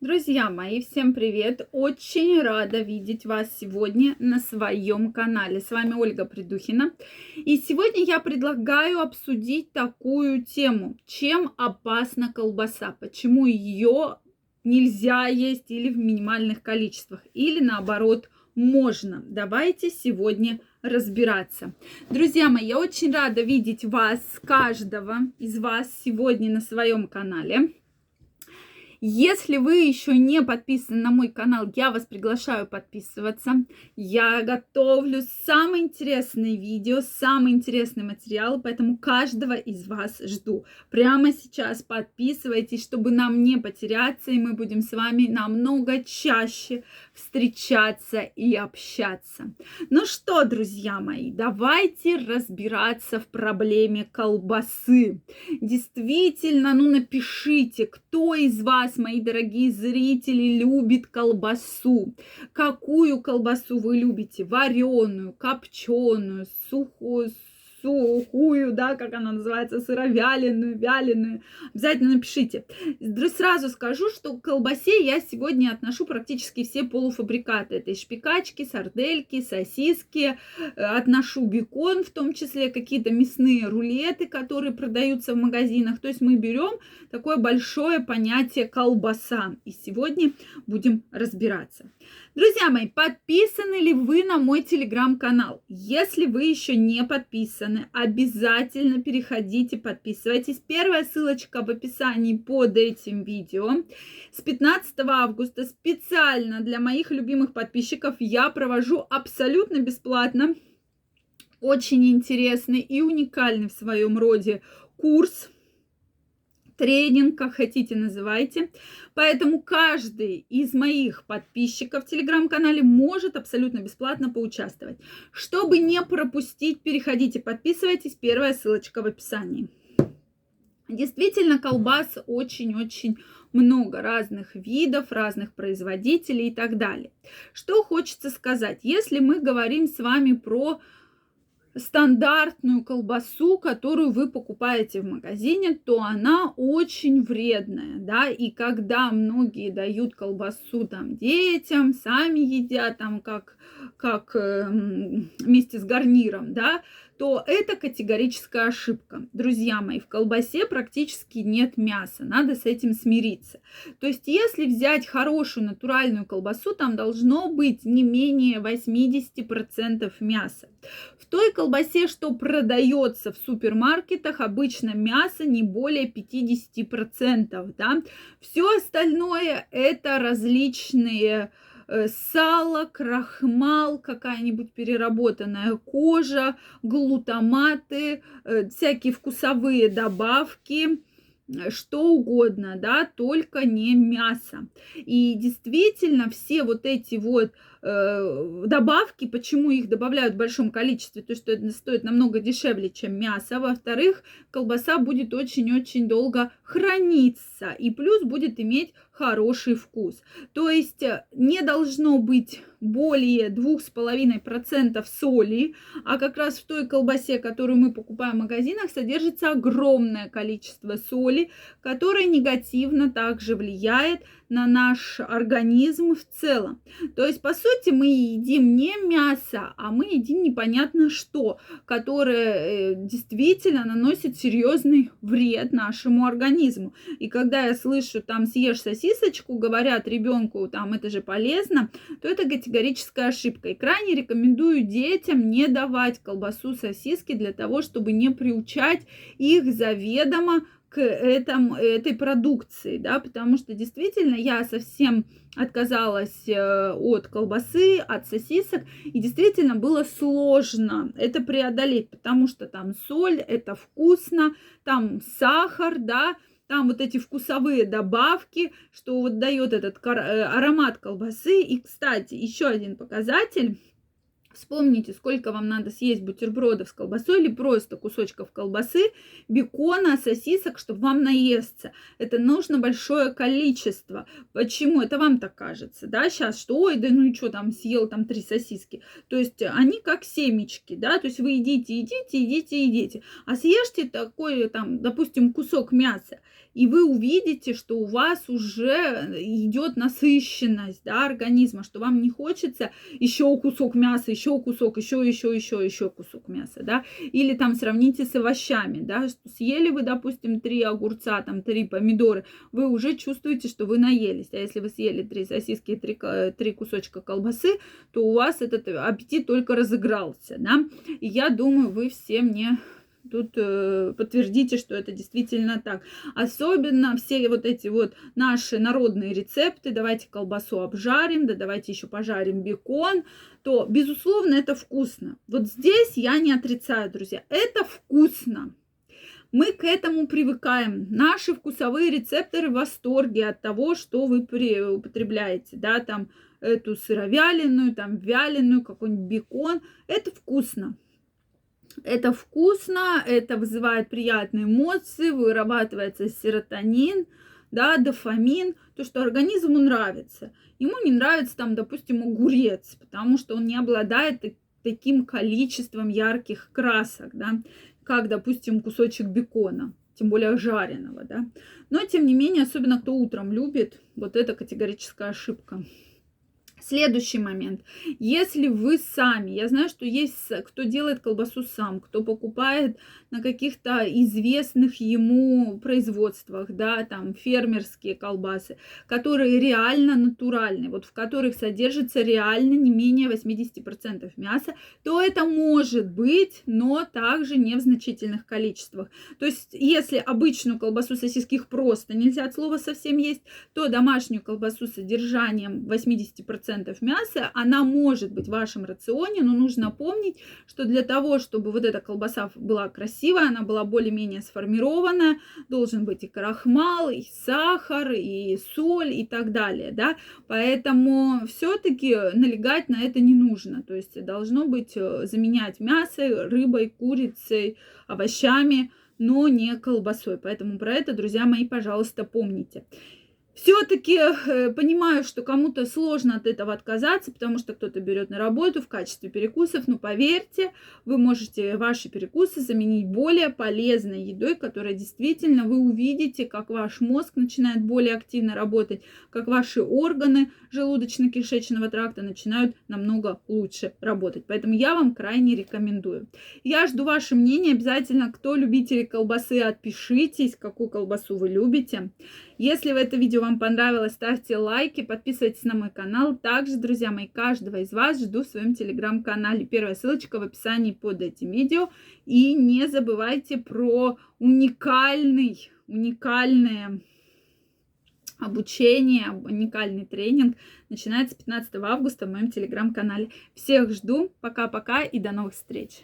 Друзья мои, всем привет! Очень рада видеть вас сегодня на своем канале. С вами Ольга Придухина. И сегодня я предлагаю обсудить такую тему. Чем опасна колбаса? Почему ее нельзя есть или в минимальных количествах? Или наоборот, можно? Давайте сегодня разбираться. Друзья мои, я очень рада видеть вас, каждого из вас сегодня на своем канале. Если вы еще не подписаны на мой канал, я вас приглашаю подписываться. Я готовлю самые интересные видео, самые интересные материалы, поэтому каждого из вас жду. Прямо сейчас подписывайтесь, чтобы нам не потеряться, и мы будем с вами намного чаще встречаться и общаться. Ну что, друзья мои, давайте разбираться в проблеме колбасы. Действительно, ну напишите, кто из вас вас, мои дорогие зрители, любит колбасу. Какую колбасу вы любите? Вареную, копченую, сухую, сухую, да, как она называется, сыровяленую, вяленую. Обязательно напишите. Сразу скажу, что к колбасе я сегодня отношу практически все полуфабрикаты. Это и шпикачки, сардельки, сосиски, э, отношу бекон, в том числе какие-то мясные рулеты, которые продаются в магазинах. То есть мы берем такое большое понятие колбаса. И сегодня будем разбираться. Друзья мои, подписаны ли вы на мой телеграм-канал? Если вы еще не подписаны, обязательно переходите, подписывайтесь. Первая ссылочка в описании под этим видео. С 15 августа специально для моих любимых подписчиков я провожу абсолютно бесплатно очень интересный и уникальный в своем роде курс тренинг, как хотите называйте. Поэтому каждый из моих подписчиков в телеграм-канале может абсолютно бесплатно поучаствовать. Чтобы не пропустить, переходите, подписывайтесь. Первая ссылочка в описании. Действительно, колбас очень-очень много разных видов, разных производителей и так далее. Что хочется сказать? Если мы говорим с вами про стандартную колбасу, которую вы покупаете в магазине, то она очень вредная, да, и когда многие дают колбасу там детям, сами едят там как, как э, вместе с гарниром, да, то это категорическая ошибка. Друзья мои, в колбасе практически нет мяса, надо с этим смириться. То есть, если взять хорошую натуральную колбасу, там должно быть не менее 80% мяса. В той колбасе, что продается в супермаркетах, обычно мясо не более 50%. Да? Все остальное это различные сало, крахмал, какая-нибудь переработанная кожа, глутаматы, э, всякие вкусовые добавки, что угодно, да, только не мясо. И действительно все вот эти вот э, добавки, почему их добавляют в большом количестве, то что это стоит намного дешевле, чем мясо. Во-вторых, колбаса будет очень-очень долго храниться и плюс будет иметь хороший вкус. То есть э, не должно быть более 2,5% соли, а как раз в той колбасе, которую мы покупаем в магазинах, содержится огромное количество соли, которое негативно также влияет на наш организм в целом. То есть, по сути, мы едим не мясо, а мы едим непонятно что, которое э, действительно наносит серьезный вред нашему организму. И когда я слышу, там, съешь сосисочку, говорят ребенку, там, это же полезно, то это категорическая ошибка. И крайне рекомендую детям не давать колбасу, сосиски для того, чтобы не приучать их заведомо к этому, этой продукции, да, потому что действительно я совсем отказалась э, от колбасы, от сосисок, и действительно было сложно это преодолеть, потому что там соль, это вкусно, там сахар, да, там вот эти вкусовые добавки, что вот дает этот э, аромат колбасы. И, кстати, еще один показатель Вспомните, сколько вам надо съесть бутербродов с колбасой или просто кусочков колбасы, бекона, сосисок, чтобы вам наесться. Это нужно большое количество. Почему? Это вам так кажется, да, сейчас, что, ой, да ну и что, там съел там три сосиски. То есть они как семечки, да, то есть вы едите, едите, едите, едите. А съешьте такой, там, допустим, кусок мяса, и вы увидите, что у вас уже идет насыщенность, да, организма, что вам не хочется еще кусок мяса, еще еще кусок, еще, еще, еще, еще кусок мяса, да, или там сравните с овощами, да, съели вы, допустим, три огурца, там, три помидоры, вы уже чувствуете, что вы наелись, а если вы съели три сосиски и три, три кусочка колбасы, то у вас этот аппетит только разыгрался, да, и я думаю, вы все мне Тут э, подтвердите, что это действительно так. Особенно все вот эти вот наши народные рецепты, давайте колбасу обжарим, да давайте еще пожарим бекон, то, безусловно, это вкусно. Вот здесь я не отрицаю, друзья, это вкусно. Мы к этому привыкаем. Наши вкусовые рецепторы в восторге от того, что вы употребляете, да, там эту сыровяленую, там вяленую, какой-нибудь бекон. Это вкусно. Это вкусно, это вызывает приятные эмоции, вырабатывается серотонин, да, дофамин, то, что организму нравится. Ему не нравится там, допустим, огурец, потому что он не обладает таким количеством ярких красок, да, как, допустим, кусочек бекона, тем более жареного, да. Но, тем не менее, особенно кто утром любит, вот это категорическая ошибка. Следующий момент. Если вы сами, я знаю, что есть кто делает колбасу сам, кто покупает на каких-то известных ему производствах, да, там фермерские колбасы, которые реально натуральные, вот в которых содержится реально не менее 80% мяса, то это может быть, но также не в значительных количествах. То есть, если обычную колбасу сосиски просто нельзя от слова совсем есть, то домашнюю колбасу с содержанием 80% мяса, она может быть в вашем рационе, но нужно помнить, что для того, чтобы вот эта колбаса была красивая, она была более-менее сформированная, должен быть и крахмал, и сахар, и соль, и так далее, да, поэтому все-таки налегать на это не нужно, то есть должно быть э, заменять мясо рыбой, курицей, овощами, но не колбасой, поэтому про это, друзья мои, пожалуйста, помните все-таки э, понимаю, что кому-то сложно от этого отказаться, потому что кто-то берет на работу в качестве перекусов, но поверьте, вы можете ваши перекусы заменить более полезной едой, которая действительно вы увидите, как ваш мозг начинает более активно работать, как ваши органы желудочно-кишечного тракта начинают намного лучше работать. Поэтому я вам крайне рекомендую. Я жду ваше мнение. Обязательно, кто любители колбасы, отпишитесь, какую колбасу вы любите. Если в это видео вам понравилось, ставьте лайки, подписывайтесь на мой канал. Также, друзья мои, каждого из вас жду в своем телеграм-канале. Первая ссылочка в описании под этим видео. И не забывайте про уникальный, уникальное обучение, уникальный тренинг начинается 15 августа в моем телеграм-канале. Всех жду. Пока-пока и до новых встреч.